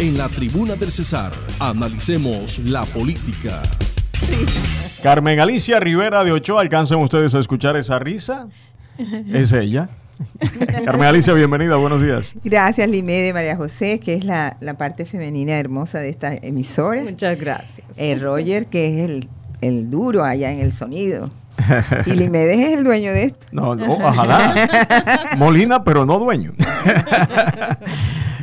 En la tribuna del Cesar, analicemos la política. Carmen Alicia Rivera de Ochoa, ¿alcanzan ustedes a escuchar esa risa? Es ella. Carmen Alicia, bienvenida, buenos días. Gracias, Limé de María José, que es la, parte femenina hermosa de esta emisora. Muchas gracias. Eh, Roger, que es el, el duro allá en el sonido. Y Limedes es el dueño de esto. No, ojalá. Molina, pero no dueño.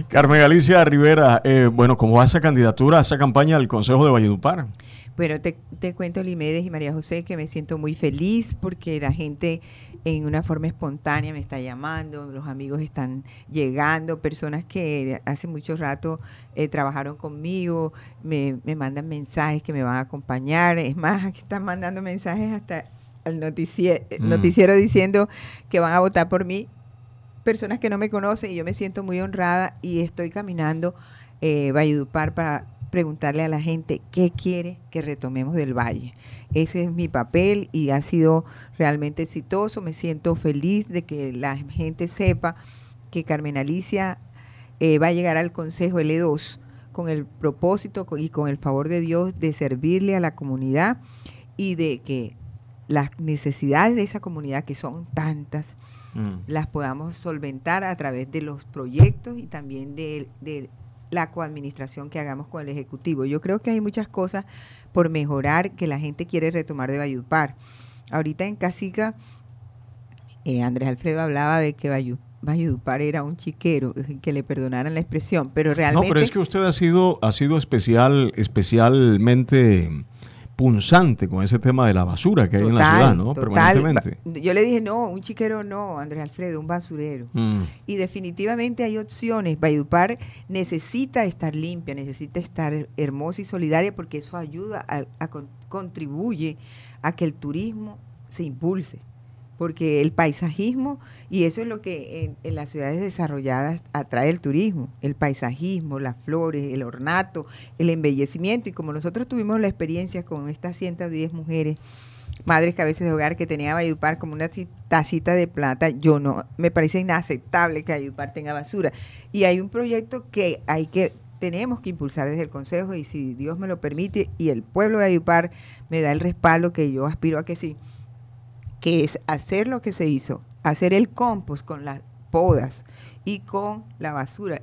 Carmen Galicia Rivera, eh, bueno, ¿cómo va esa candidatura, esa campaña al Consejo de Valledupar? Bueno, te, te cuento, Limedes y María José, que me siento muy feliz porque la gente en una forma espontánea me está llamando, los amigos están llegando, personas que hace mucho rato eh, trabajaron conmigo, me, me, mandan mensajes que me van a acompañar, es más, aquí están mandando mensajes hasta al mm. noticiero, diciendo que van a votar por mí, personas que no me conocen y yo me siento muy honrada y estoy caminando eh, Valledupar para preguntarle a la gente qué quiere que retomemos del valle. Ese es mi papel y ha sido realmente exitoso. Me siento feliz de que la gente sepa que Carmen Alicia eh, va a llegar al Consejo L2 con el propósito y con el favor de Dios de servirle a la comunidad y de que las necesidades de esa comunidad, que son tantas, mm. las podamos solventar a través de los proyectos y también de, la coadministración que hagamos con el Ejecutivo. Yo creo que hay muchas cosas por mejorar que la gente quiere retomar de Bayudpar. Ahorita en Casica, eh, Andrés Alfredo hablaba de que Bayudpar era un chiquero, que le perdonaran la expresión, pero realmente... No, pero es que usted ha sido, ha sido especial, especialmente punzante con ese tema de la basura que hay en la ciudad, ¿no? Permanentemente. Yo le dije, no, un chiquero no, Andrés Alfredo, un basurero. Mm. Y definitivamente hay opciones. Bayupar necesita estar limpia, necesita estar hermosa y solidaria porque eso ayuda, a contribuye a que el turismo se impulse porque el paisajismo, y eso es lo que en, las ciudades desarrolladas atrae el turismo, el paisajismo, las flores, el ornato, el embellecimiento, y como nosotros tuvimos la experiencia con estas 110 mujeres, madres cabezas de hogar que tenía Bayupar como una tacita de plata, yo no, me parece inaceptable que Bayupar tenga basura. Y hay un proyecto que hay que tenemos que impulsar desde el Consejo y si Dios me lo permite y el pueblo de Ayupar me da el respaldo que yo aspiro a que sí, que es hacer lo que se hizo, hacer el compost con las podas y con la basura,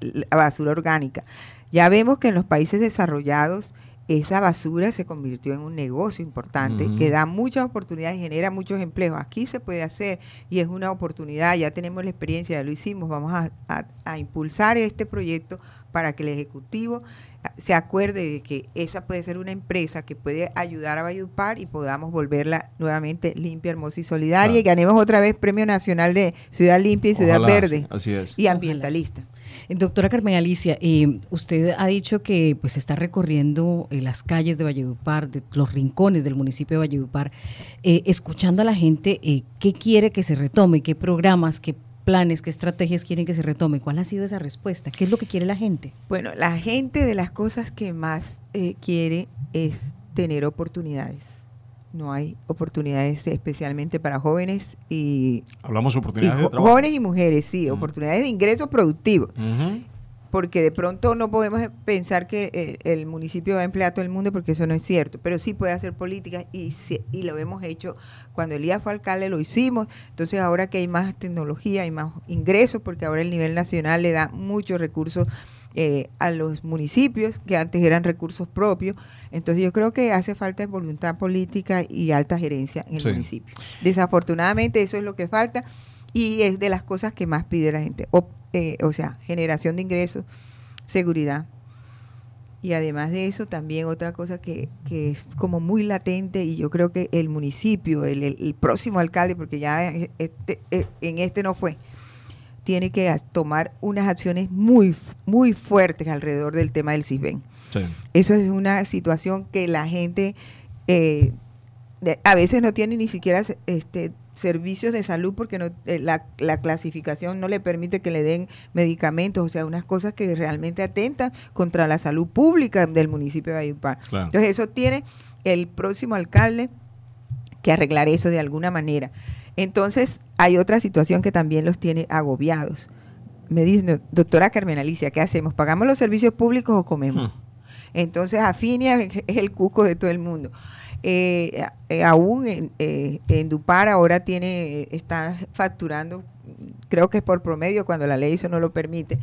la basura orgánica. Ya vemos que en los países desarrollados esa basura se convirtió en un negocio importante que da muchas oportunidades y genera muchos empleos. Aquí se puede hacer y es una oportunidad, ya tenemos la experiencia, ya lo hicimos, vamos a, a impulsar este proyecto para que el Ejecutivo se acuerde de que esa puede ser una empresa que puede ayudar a Valledupar y podamos volverla nuevamente limpia, hermosa y solidaria y ganemos otra vez Premio Nacional de Ciudad Limpia y Ciudad Verde y ambientalista. Eh, doctora Carmen Alicia, eh, usted ha dicho que pues está recorriendo eh, las calles de Valledupar, de los rincones del municipio de Valledupar, escuchando a la gente qué quiere que se retome, qué programas, qué planes, qué estrategias quieren que se retome? ¿Cuál ha sido esa respuesta? ¿Qué es lo que quiere la gente? Bueno, la gente de las cosas que más eh, quiere es tener oportunidades. No hay oportunidades especialmente para jóvenes y... Hablamos de oportunidades de trabajo. Jóvenes y mujeres, sí, oportunidades de ingresos productivos porque de pronto no podemos pensar que el, municipio va a emplear a todo el mundo porque eso no es cierto, pero sí puede hacer políticas y, y lo hemos hecho. Cuando Elías fue alcalde lo hicimos, entonces ahora que hay más tecnología, hay más ingresos, porque ahora el nivel nacional le da muchos recursos eh, a los municipios que antes eran recursos propios. Entonces yo creo que hace falta voluntad política y alta gerencia en el municipio. Desafortunadamente eso es lo que falta y es de las cosas que más pide la gente. Eh, o sea, generación de ingresos, seguridad. Y además de eso, también otra cosa que, que, es como muy latente, y yo creo que el municipio, el, próximo alcalde, porque ya este, eh, en este no fue, tiene que tomar unas acciones muy, muy fuertes alrededor del tema del CISBEN. Eso es una situación que la gente eh, a veces no tiene ni siquiera este, servicios de salud porque no, eh, la, la, clasificación no le permite que le den medicamentos, o sea, unas cosas que realmente atentan contra la salud pública del municipio de Ayupar. Entonces eso tiene el próximo alcalde que arreglar eso de alguna manera. Entonces hay otra situación que también los tiene agobiados. me dicen, doctora Carmen Alicia, ¿qué hacemos? ¿Pagamos los servicios públicos o comemos? Hmm. Entonces, Afinia es el cuco de todo el mundo. Eh, eh, aún en, eh, en, Dupar ahora tiene, está facturando, creo que es por promedio, cuando la ley eso no lo permite.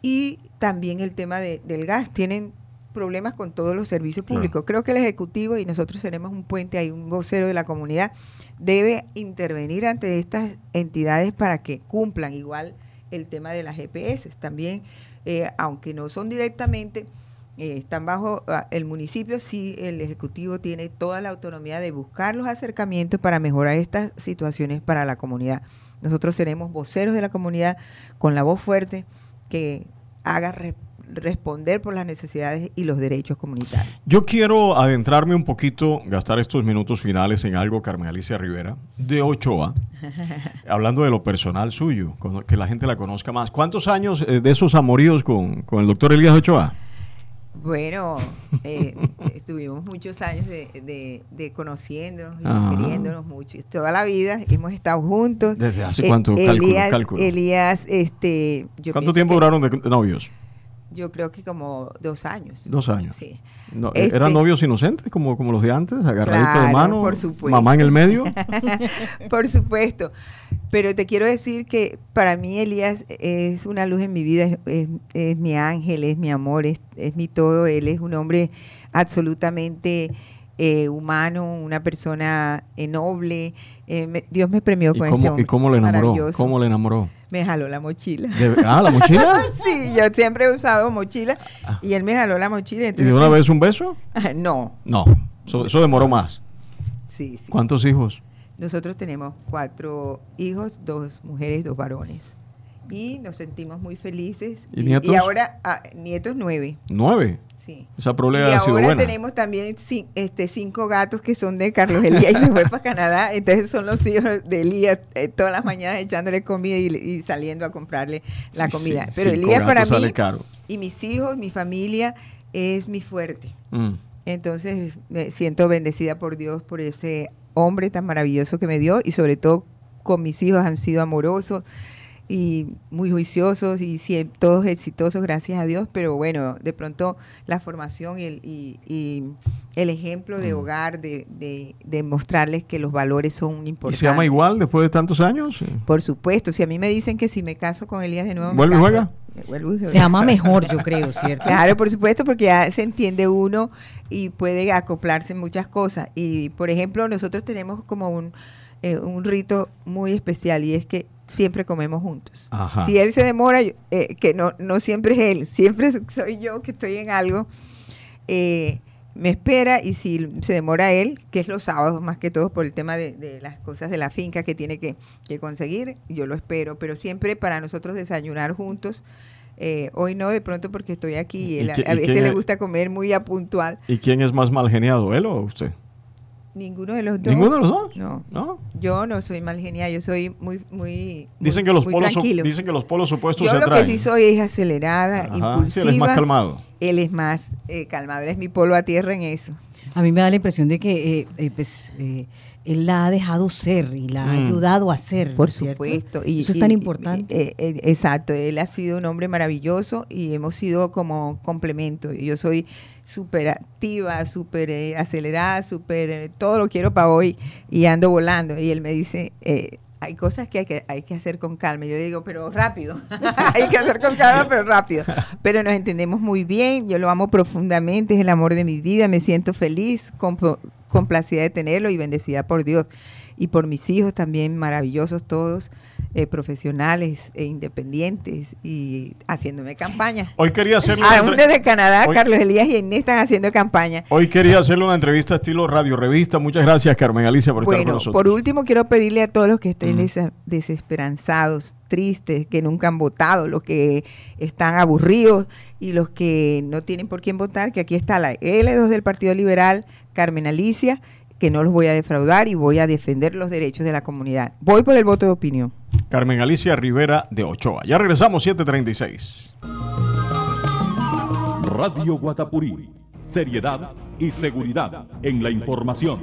Y también el tema de, del gas, tienen problemas con todos los servicios públicos. Creo que el Ejecutivo, y nosotros tenemos un puente ahí, un vocero de la comunidad, debe intervenir ante estas entidades para que cumplan igual el tema de las GPS. También, aunque no son directamente eh, están bajo ah, el municipio, sí el Ejecutivo tiene toda la autonomía de buscar los acercamientos para mejorar estas situaciones para la comunidad. Nosotros seremos voceros de la comunidad con la voz fuerte que haga responder por las necesidades y los derechos comunitarios. Yo quiero adentrarme un poquito, gastar estos minutos finales en algo, Carmen Alicia Rivera, de Ochoa, hablando de lo personal suyo, que la gente la conozca más. ¿Cuántos años eh, de esos amoríos con, con el doctor Elías Ochoa? Bueno, eh, estuvimos muchos años de, de, conociéndonos y queriéndonos mucho. Toda la vida hemos estado juntos. ¿Desde hace cuánto? Eh, Elías, Elías, este... ¿Cuánto tiempo duraron de novios? Yo creo que como dos años. Dos años. Sí. ¿Eran este novios inocentes como, como los de antes? Agarraditos de mano. Por supuesto. Mamá en el medio. por supuesto. Pero te quiero decir que para mí Elías es una luz en mi vida, es, mi ángel, es mi amor, es, mi todo. Él es un hombre absolutamente eh, humano, una persona eh, noble. Eh, Dios me premió con ese hombre. ¿Y cómo le enamoró? ¿Cómo le enamoró? Me jaló la mochila. ah, ¿la mochila? sí, yo siempre he usado mochila y él me jaló la mochila. ¿Y de una vez un beso? no. No, eso, demoró más. Sí, sí. ¿Cuántos hijos? Nosotros tenemos cuatro hijos, dos mujeres, dos varones. Y nos sentimos muy felices. ¿Y, nietos? Y ahora, ah, nietos nueve. ¿Nueve? Sí. Esa problema y ha sido ahora buena. tenemos también este, cinco gatos que son de Carlos Elías y se fue para Canadá. Entonces son los hijos de Elías eh, todas las mañanas echándole comida y, saliendo a comprarle la comida. Pero Elías para mí y mis hijos, mi familia, es mi fuerte. Mm. Entonces me siento bendecida por Dios por ese hombre tan maravilloso que me dio y sobre todo con mis hijos han sido amorosos y muy juiciosos y todos exitosos, gracias a Dios, pero bueno, de pronto la formación y el, y, el ejemplo de mm. hogar, de, de, mostrarles que los valores son importantes. ¿Y se llama igual después de tantos años? Por supuesto, si a mí me dicen que si me caso con Elías de nuevo... ¿Vuelve y juega? Se llama mejor, yo creo, ¿cierto? Claro, por supuesto, porque ya se entiende uno y puede acoplarse en muchas cosas. Y, por ejemplo, nosotros tenemos como un, eh, un rito muy especial y es que siempre comemos juntos. Si él se demora, eh, que no, no siempre es él, siempre soy yo que estoy en algo, eh, me espera y si se demora él, que es los sábados más que todo por el tema de, las cosas de la finca que tiene que, conseguir, yo lo espero, pero siempre para nosotros desayunar juntos. Eh, hoy no, de pronto porque estoy aquí y, él, a veces le gusta comer muy a puntual. ¿Y quién es más mal geniado, él o usted? Ninguno de los dos. ¿Ninguno de los dos? No. ¿No? Yo no soy mal genial, yo soy muy, muy. Dicen, que, los polos dicen que los polos opuestos yo lo que sí soy es acelerada, impulsiva. él es más calmado. Él es más eh, calmado, él es mi polo a tierra en eso. A mí me da la impresión de que eh, eh, pues, él la ha dejado ser y la ha mm. ayudado a ser. Por supuesto. Y, Eso es tan importante. exacto, él ha sido un hombre maravilloso y hemos sido como complemento. Yo soy súper activa, súper eh, acelerada, súper, eh, todo lo quiero para hoy y ando volando. Y él me dice, eh, hay cosas que hay, que hay que hacer con calma. Yo digo, pero rápido. hay que hacer con calma, pero rápido. Pero nos entendemos muy bien. Yo lo amo profundamente. Es el amor de mi vida. Me siento feliz, complacida de tenerlo y bendecida por Dios. Y por mis hijos también, maravillosos todos. Eh, profesionales e independientes y haciéndome campaña. Hoy quería hacerle Aún desde Canadá, Carlos Elías y Inés están haciendo campaña. Hoy quería hacerle una entrevista estilo radio revista. Muchas gracias, Carmen Alicia, por estar con nosotros. Por último, quiero pedirle a todos los que estén desesperanzados, tristes, que nunca han votado, los que están aburridos y los que no tienen por quién votar, que aquí está la L2 del Partido Liberal, Carmen Alicia, que no los voy a defraudar y voy a defender los derechos de la comunidad. Voy por el voto de opinión. Carmen Alicia Rivera de Ochoa. Ya regresamos 736. Radio Guatapurí. Seriedad y seguridad en la información.